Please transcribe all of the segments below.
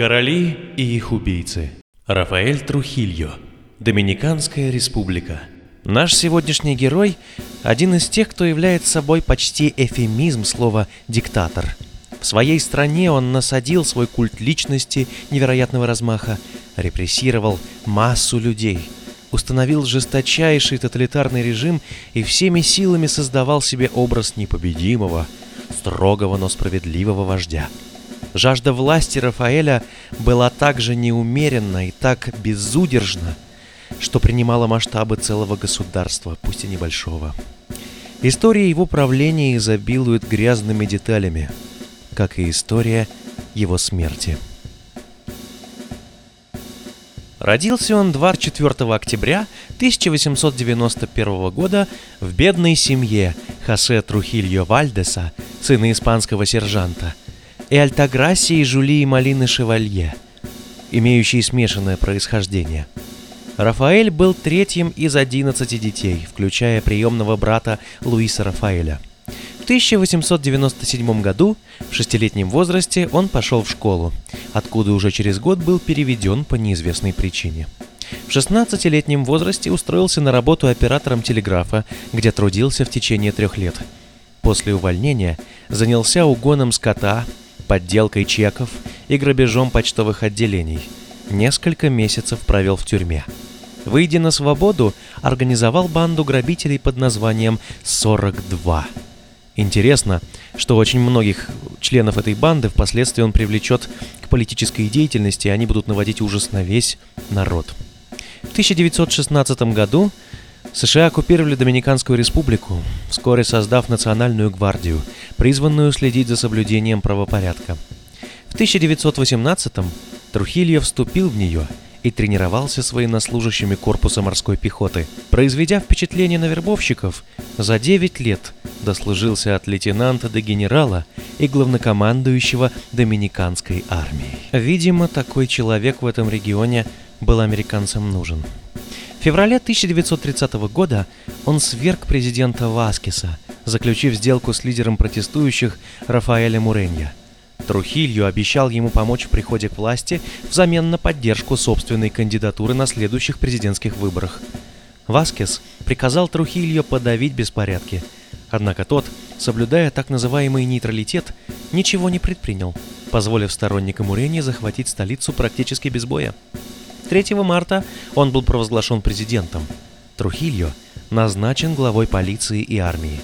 Короли и их убийцы. Рафаэль Трухильо. Доминиканская республика. Наш сегодняшний герой – один из тех, кто является собой почти эфемизм слова «диктатор». В своей стране он насадил свой культ личности невероятного размаха, репрессировал массу людей, установил жесточайший тоталитарный режим и всеми силами создавал себе образ непобедимого, строгого, но справедливого вождя – Жажда власти Рафаэля была так же неумеренна и так безудержна, что принимала масштабы целого государства, пусть и небольшого. История его правления изобилует грязными деталями, как и история его смерти. Родился он 24 октября 1891 года в бедной семье Хосе Трухильо Вальдеса, сына испанского сержанта – и Альтаграсии Жулии Малины Шевалье, имеющие смешанное происхождение. Рафаэль был третьим из 11 детей, включая приемного брата Луиса Рафаэля. В 1897 году, в шестилетнем возрасте, он пошел в школу, откуда уже через год был переведен по неизвестной причине. В 16-летнем возрасте устроился на работу оператором телеграфа, где трудился в течение трех лет. После увольнения занялся угоном скота, подделкой чеков и грабежом почтовых отделений. Несколько месяцев провел в тюрьме. Выйдя на свободу, организовал банду грабителей под названием «42». Интересно, что очень многих членов этой банды впоследствии он привлечет к политической деятельности, и они будут наводить ужас на весь народ. В 1916 году США оккупировали Доминиканскую республику, вскоре создав Национальную гвардию, призванную следить за соблюдением правопорядка. В 1918-м Трухильо вступил в нее и тренировался военнослужащими корпуса морской пехоты. Произведя впечатление на вербовщиков, за 9 лет дослужился от лейтенанта до генерала и главнокомандующего Доминиканской армией. Видимо, такой человек в этом регионе был американцам нужен. В феврале 1930 года он сверг президента Васкиса, заключив сделку с лидером протестующих Рафаэля Муренья. Трухилью обещал ему помочь в приходе к власти взамен на поддержку собственной кандидатуры на следующих президентских выборах. Васкис приказал Трухильо подавить беспорядки, однако тот, соблюдая так называемый нейтралитет, ничего не предпринял, позволив сторонникам Муренья захватить столицу практически без боя. 3 марта он был провозглашен президентом. Трухильо назначен главой полиции и армии.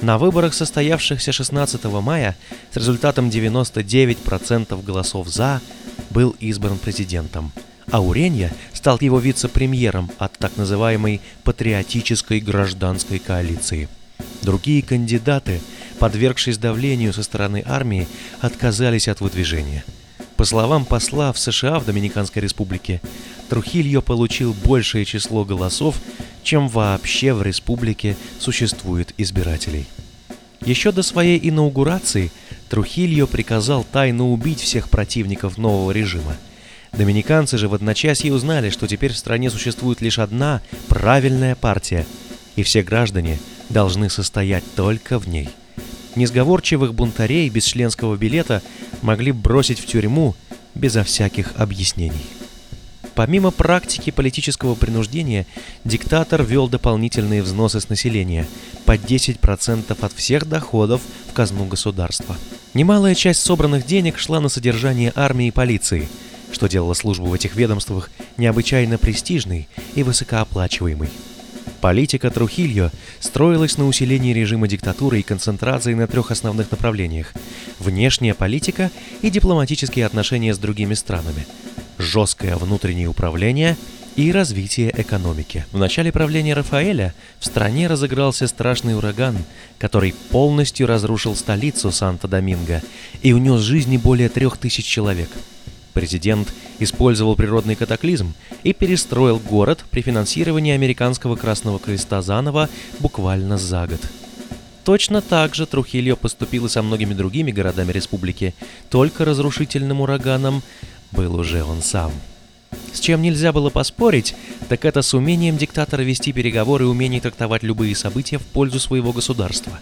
На выборах, состоявшихся 16 мая, с результатом 99% голосов «за», был избран президентом, а Уренья стал его вице-премьером от так называемой «патриотической гражданской коалиции». Другие кандидаты, подвергшись давлению со стороны армии, отказались от выдвижения – по словам посла в США в Доминиканской республике, Трухильо получил большее число голосов, чем вообще в республике существует избирателей. Еще до своей инаугурации Трухильо приказал тайно убить всех противников нового режима. Доминиканцы же в одночасье узнали, что теперь в стране существует лишь одна правильная партия, и все граждане должны состоять только в ней – Несговорчивых бунтарей без членского билета могли бросить в тюрьму безо всяких объяснений. Помимо практики политического принуждения, диктатор вел дополнительные взносы с населения по 10% от всех доходов в казну государства. Немалая часть собранных денег шла на содержание армии и полиции, что делало службу в этих ведомствах необычайно престижной и высокооплачиваемой. Политика Трухильо строилась на усилении режима диктатуры и концентрации на трех основных направлениях – внешняя политика и дипломатические отношения с другими странами, жесткое внутреннее управление и развитие экономики. В начале правления Рафаэля в стране разыгрался страшный ураган, который полностью разрушил столицу Санто-Доминго и унес жизни более трех тысяч человек – Президент использовал природный катаклизм и перестроил город при финансировании американского Красного Креста заново буквально за год. Точно так же Трухильо поступил и со многими другими городами республики, только разрушительным ураганом был уже он сам. С чем нельзя было поспорить, так это с умением диктатора вести переговоры и умением трактовать любые события в пользу своего государства.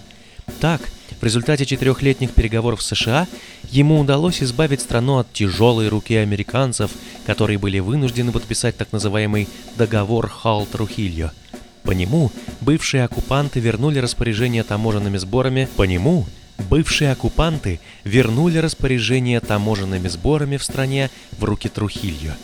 Так, В результате четырехлетних переговоров с США ему удалось избавить страну от тяжелой руки американцев, которые были вынуждены подписать так называемый договор Халл-Трухильо. По нему бывшие оккупанты вернули распоряжение таможенными сборами, по нему бывшие оккупанты вернули распоряжение таможенными сборами в стране в руки Трухильо,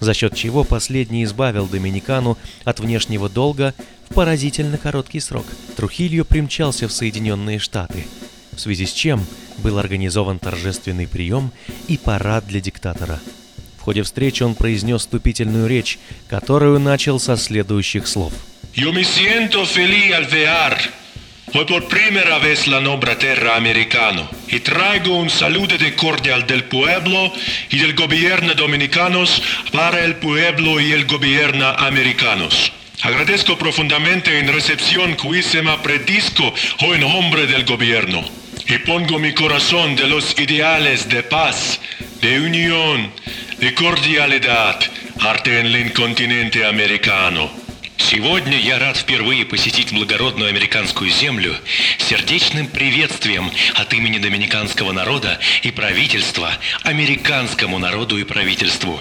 за счет чего последний избавил Доминикану от внешнего долга в поразительно короткий срок. Трухильо примчался в Соединенные Штаты, в связи с чем был организован торжественный прием и парад для диктатора. В ходе встречи он произнес вступительную речь, которую начал со следующих слов. «Yo me siento feliz al ver Hoy por primera vez la nombra terra americano y traigo un saludo de cordial del pueblo y del gobierno dominicanos para el pueblo y el gobierno americanos. Agradezco profundamente en recepción me predisco hoy en nombre del gobierno y pongo mi corazón de los ideales de paz, de unión, de en el continente americano. Сегодня я рад впервые посетить благородную американскую землю сердечным приветствием от имени доминиканского народа и правительства американскому народу и правительству.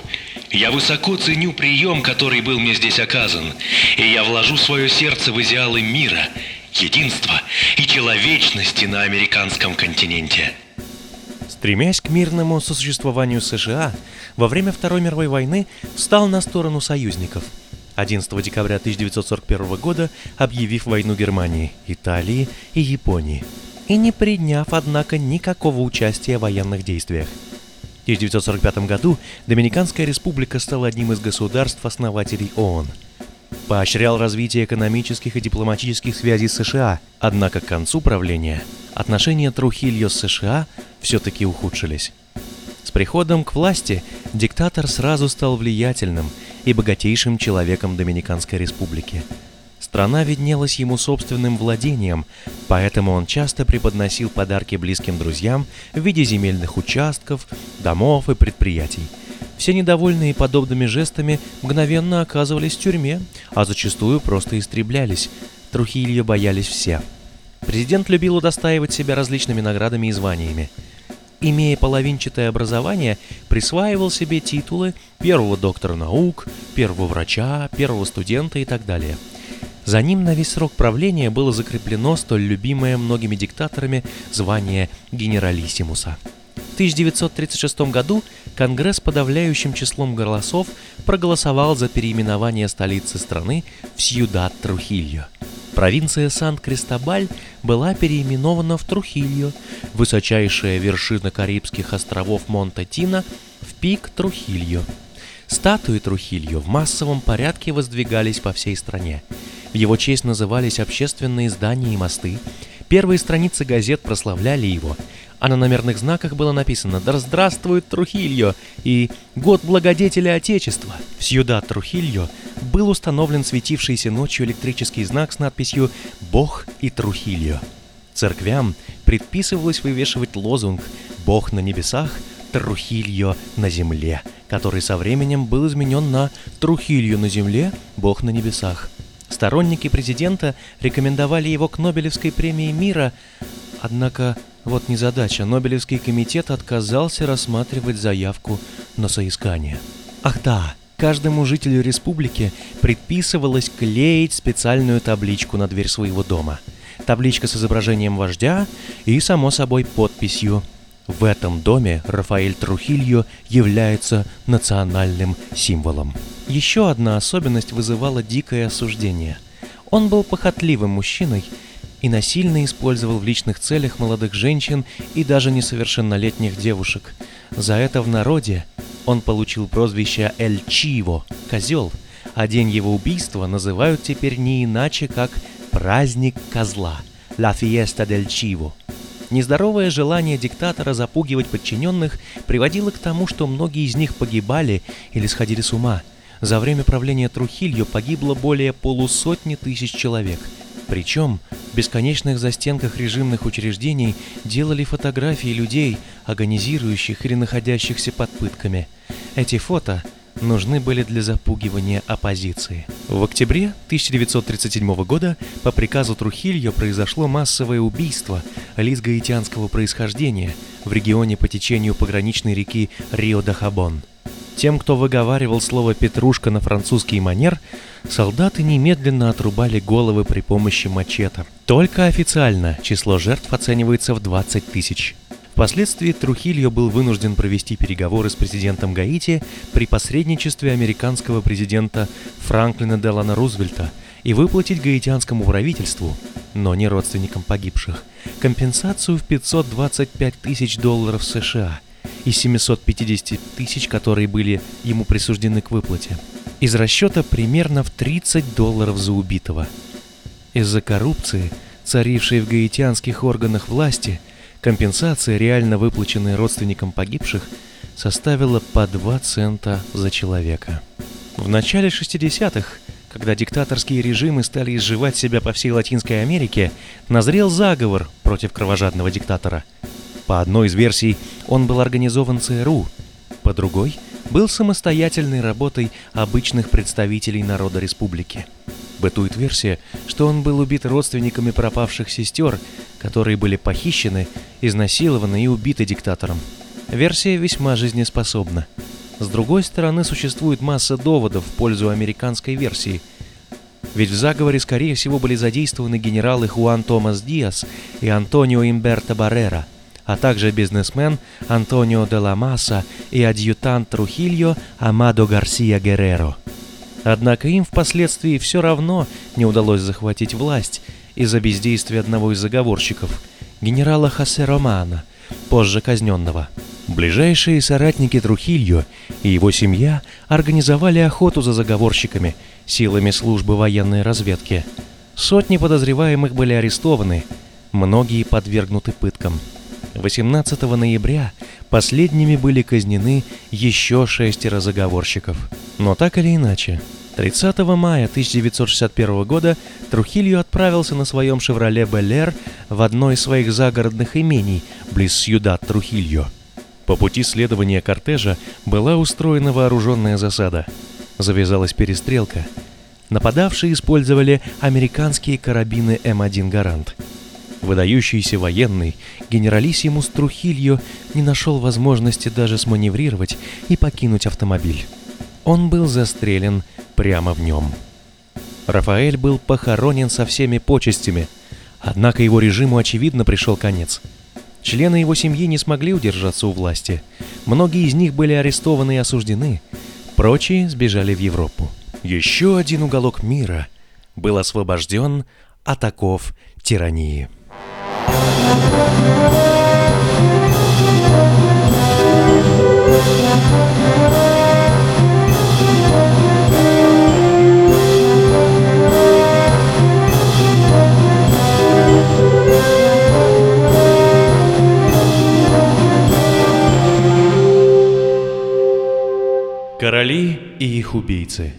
Я высоко ценю прием, который был мне здесь оказан, и я вложу свое сердце в идеалы мира, единства и человечности на американском континенте. Стремясь к мирному сосуществованию США, во время Второй мировой войны встал на сторону союзников – 11 декабря 1941 года объявив войну Германии, Италии и Японии, и не приняв, однако, никакого участия в военных действиях. В 1945 году Доминиканская республика стала одним из государств-основателей ООН. Поощрял развитие экономических и дипломатических связей с США, однако к концу правления отношения Трухильо с США все-таки ухудшились. С приходом к власти диктатор сразу стал влиятельным – и богатейшим человеком Доминиканской республики. Страна виднелась ему собственным владением, поэтому он часто преподносил подарки близким друзьям в виде земельных участков, домов и предприятий. Все недовольные подобными жестами мгновенно оказывались в тюрьме, а зачастую просто истреблялись. Трухильо боялись все. Президент любил удостаивать себя различными наградами и званиями – имея половинчатое образование, присваивал себе титулы первого доктора наук, первого врача, первого студента и так далее. За ним на весь срок правления было закреплено столь любимое многими диктаторами звание генералиссимуса. В 1936 году Конгресс подавляющим числом голосов проголосовал за переименование столицы страны в Сьюдад-Трухильо – Провинция Сан-Кристобаль была переименована в Трухильо, высочайшая вершина Карибских островов Монте-Тино в пик Трухильо. Статуи Трухильо в массовом порядке воздвигались по всей стране. В его честь назывались общественные здания и мосты. Первые страницы газет прославляли его, а на номерных знаках было написано «Да здравствует Трухильо» и «Год благодетеля Отечества». В Сьюдад Трухильо был установлен светившийся ночью электрический знак с надписью «Бог и Трухильо». Церквям предписывалось вывешивать лозунг «Бог на небесах, Трухильо на земле», который со временем был изменен на «Трухильо на земле, Бог на небесах». Сторонники президента рекомендовали его к Нобелевской премии мира, однако вот незадача, Нобелевский комитет отказался рассматривать заявку на соискание. Ах да, каждому жителю республики предписывалось клеить специальную табличку на дверь своего дома. Табличка с изображением вождя и, само собой, подписью «В этом доме Рафаэль Трухильо является национальным символом». Еще одна особенность вызывала дикое осуждение. Он был похотливым мужчиной и насильно использовал в личных целях молодых женщин и даже несовершеннолетних девушек. За это в народе он получил прозвище «Эль Чиво» – «Козел», а день его убийства называют теперь не иначе, как «Праздник козла» – «La Fiesta del Chivo». Нездоровое желание диктатора запугивать подчиненных приводило к тому, что многие из них погибали или сходили с ума. За время правления Трухилью погибло более полусотни тысяч человек – причем в бесконечных застенках режимных учреждений делали фотографии людей, агонизирующих или находящихся под пытками. Эти фото нужны были для запугивания оппозиции. В октябре 1937 года по приказу Трухильо произошло массовое убийство лиц гаитянского происхождения в регионе по течению пограничной реки Рио-де-Хабон. Тем, кто выговаривал слово «петрушка» на французский манер, солдаты немедленно отрубали головы при помощи мачете. Только официально число жертв оценивается в 20 тысяч. Впоследствии Трухильо был вынужден провести переговоры с президентом Гаити при посредничестве американского президента Франклина Делана Рузвельта и выплатить гаитянскому правительству, но не родственникам погибших, компенсацию в 525 тысяч долларов США из 750 тысяч, которые были ему присуждены к выплате. Из расчета примерно в 30 долларов за убитого. Из-за коррупции, царившей в гаитянских органах власти – Компенсация, реально выплаченная родственникам погибших, составила по 2 цента за человека. В начале 60-х, когда диктаторские режимы стали изживать себя по всей Латинской Америке, назрел заговор против кровожадного диктатора. По одной из версий, он был организован ЦРУ, по другой – был самостоятельной работой обычных представителей народа республики. Бытует версия, что он был убит родственниками пропавших сестер, которые были похищены, изнасилованы и убиты диктатором. Версия весьма жизнеспособна. С другой стороны, существует масса доводов в пользу американской версии. Ведь в заговоре, скорее всего, были задействованы генералы Хуан Томас Диас и Антонио Имберто Баррера, а также бизнесмен Антонио де ла Маса и адъютант Трухильо Амадо Гарсия Герреро. Однако им впоследствии все равно не удалось захватить власть, из-за бездействия одного из заговорщиков, генерала Хосе Романа, позже казненного. Ближайшие соратники Трухильо и его семья организовали охоту за заговорщиками силами службы военной разведки. Сотни подозреваемых были арестованы, многие подвергнуты пыткам. 18 ноября последними были казнены еще шестеро заговорщиков. Но так или иначе, 30 мая 1961 года Трухилью отправился на своем «Шевроле Беллер» в одно из своих загородных имений близ Сьюдад Трухильо. По пути следования кортежа была устроена вооруженная засада. Завязалась перестрелка. Нападавшие использовали американские карабины М1 «Гарант». Выдающийся военный генералиссимус Трухильо не нашел возможности даже сманеврировать и покинуть автомобиль. Он был застрелен прямо в нем. Рафаэль был похоронен со всеми почестями, однако его режиму очевидно пришел конец. Члены его семьи не смогли удержаться у власти. Многие из них были арестованы и осуждены, прочие сбежали в Европу. Еще один уголок мира был освобожден от оков тирании. Короли и их убийцы